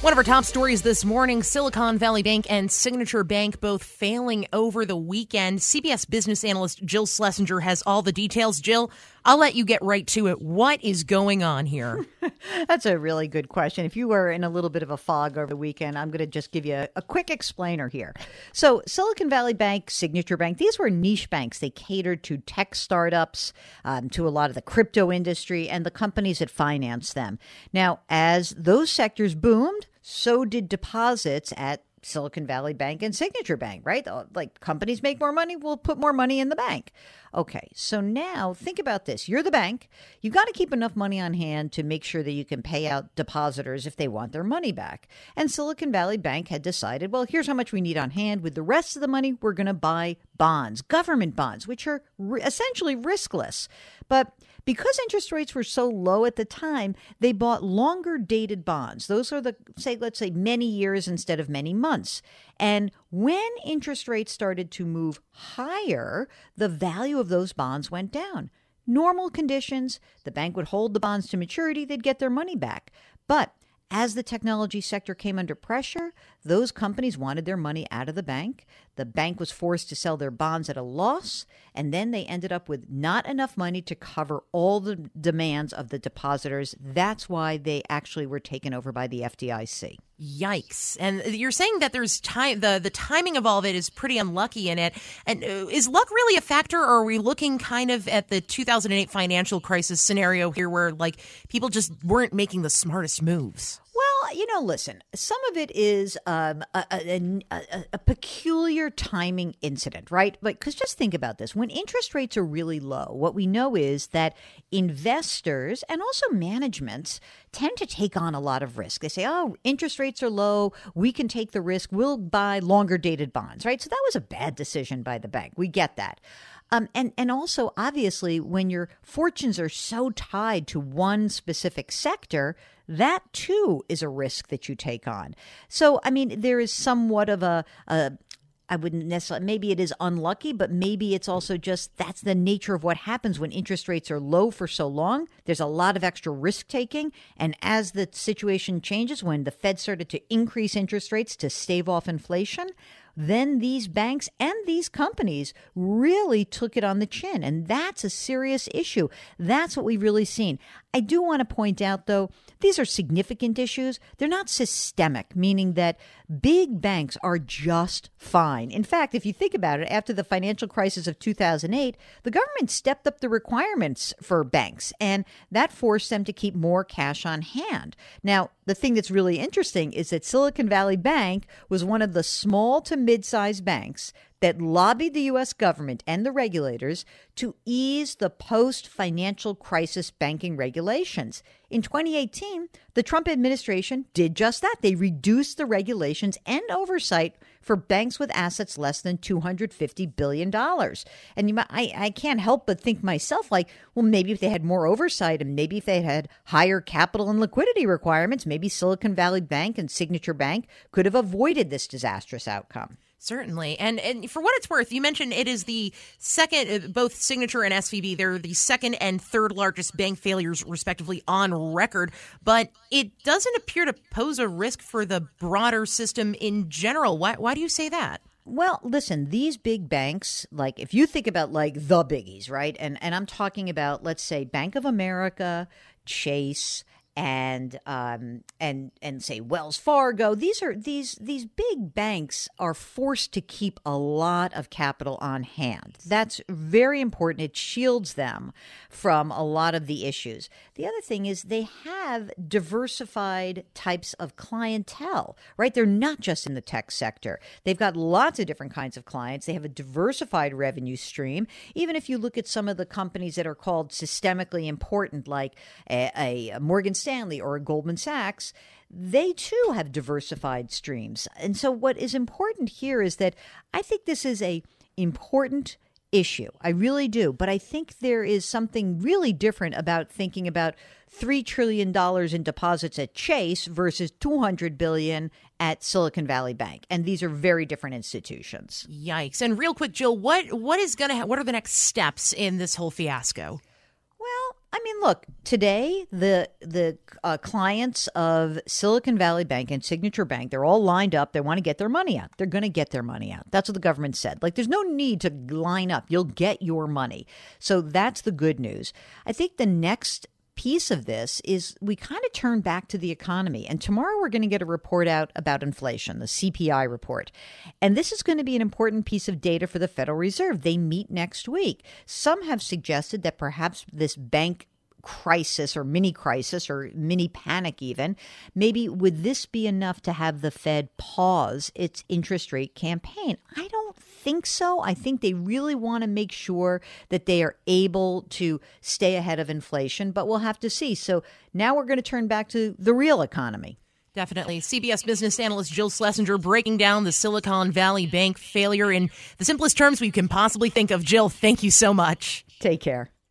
One of our top stories this morning Silicon Valley Bank and Signature Bank both failing over the weekend. CBS business analyst Jill Schlesinger has all the details. Jill, I'll let you get right to it. What is going on here? That's a really good question. If you were in a little bit of a fog over the weekend, I'm going to just give you a, a quick explainer here. So, Silicon Valley Bank, Signature Bank, these were niche banks. They catered to tech startups, um, to a lot of the crypto industry, and the companies that finance them. Now, as those sectors boomed, so did deposits at Silicon Valley Bank and Signature Bank, right? Uh, like companies make more money, we'll put more money in the bank. Okay, so now think about this. You're the bank. You've got to keep enough money on hand to make sure that you can pay out depositors if they want their money back. And Silicon Valley Bank had decided, well, here's how much we need on hand. With the rest of the money, we're going to buy bonds, government bonds, which are re- essentially riskless. But because interest rates were so low at the time, they bought longer dated bonds. Those are the, say, let's say many years instead of many months. And when interest rates started to move higher, the value of those bonds went down. Normal conditions, the bank would hold the bonds to maturity, they'd get their money back. But as the technology sector came under pressure, those companies wanted their money out of the bank. The bank was forced to sell their bonds at a loss, and then they ended up with not enough money to cover all the demands of the depositors. That's why they actually were taken over by the FDIC. Yikes! And you're saying that there's time. the The timing of all of it is pretty unlucky in it. And uh, is luck really a factor, or are we looking kind of at the 2008 financial crisis scenario here, where like people just weren't making the smartest moves? Well, you know, listen, some of it is um, a, a, a, a, peculiar timing incident, right? But because just think about this when interest rates are really low, what we know is that investors and also managements tend to take on a lot of risk. They say, oh, interest rates are low. We can take the risk. We'll buy longer dated bonds, right? So that was a bad decision by the bank. We get that. Um, and and also obviously when your fortunes are so tied to one specific sector, that too is a risk that you take on. So I mean, there is somewhat of a, a I wouldn't necessarily, maybe it is unlucky, but maybe it's also just that's the nature of what happens when interest rates are low for so long. There's a lot of extra risk taking. And as the situation changes, when the Fed started to increase interest rates to stave off inflation, then these banks and these companies really took it on the chin. And that's a serious issue. That's what we've really seen. I do want to point out, though, these are significant issues. They're not systemic, meaning that big banks are just fine. In fact, if you think about it, after the financial crisis of 2008, the government stepped up the requirements for banks, and that forced them to keep more cash on hand. Now, the thing that's really interesting is that Silicon Valley Bank was one of the small to mid sized banks that lobbied the U.S. government and the regulators to ease the post financial crisis banking regulations. In 2018, the Trump administration did just that. They reduced the regulations and oversight for banks with assets less than $250 billion. And you might, I, I can't help but think myself, like, well, maybe if they had more oversight and maybe if they had higher capital and liquidity requirements, maybe Silicon Valley Bank and Signature Bank could have avoided this disastrous outcome. Certainly. And and for what it's worth, you mentioned it is the second uh, both Signature and SVB, they're the second and third largest bank failures respectively on record, but it doesn't appear to pose a risk for the broader system in general. Why why do you say that? Well, listen, these big banks, like if you think about like the biggies, right? And and I'm talking about let's say Bank of America, Chase, and um, and and say Wells Fargo. These are these these big banks are forced to keep a lot of capital on hand. That's very important. It shields them from a lot of the issues. The other thing is they have diversified types of clientele. Right, they're not just in the tech sector. They've got lots of different kinds of clients. They have a diversified revenue stream. Even if you look at some of the companies that are called systemically important, like a, a Morgan Stanley or Goldman Sachs, they too have diversified streams. And so what is important here is that I think this is a important issue. I really do. But I think there is something really different about thinking about $3 trillion in deposits at Chase versus 200 billion at Silicon Valley Bank. And these are very different institutions. Yikes. And real quick, Jill, what, what is going to ha- what are the next steps in this whole fiasco? I mean, look, today the the uh, clients of Silicon Valley Bank and Signature Bank, they're all lined up. They want to get their money out. They're going to get their money out. That's what the government said. Like, there's no need to line up. You'll get your money. So that's the good news. I think the next piece of this is we kind of turn back to the economy. And tomorrow we're going to get a report out about inflation, the CPI report. And this is going to be an important piece of data for the Federal Reserve. They meet next week. Some have suggested that perhaps this bank crisis or mini crisis or mini panic even maybe would this be enough to have the fed pause its interest rate campaign i don't think so i think they really want to make sure that they are able to stay ahead of inflation but we'll have to see so now we're going to turn back to the real economy Definitely. CBS business analyst Jill Schlesinger breaking down the Silicon Valley Bank failure in the simplest terms we can possibly think of. Jill, thank you so much. Take care.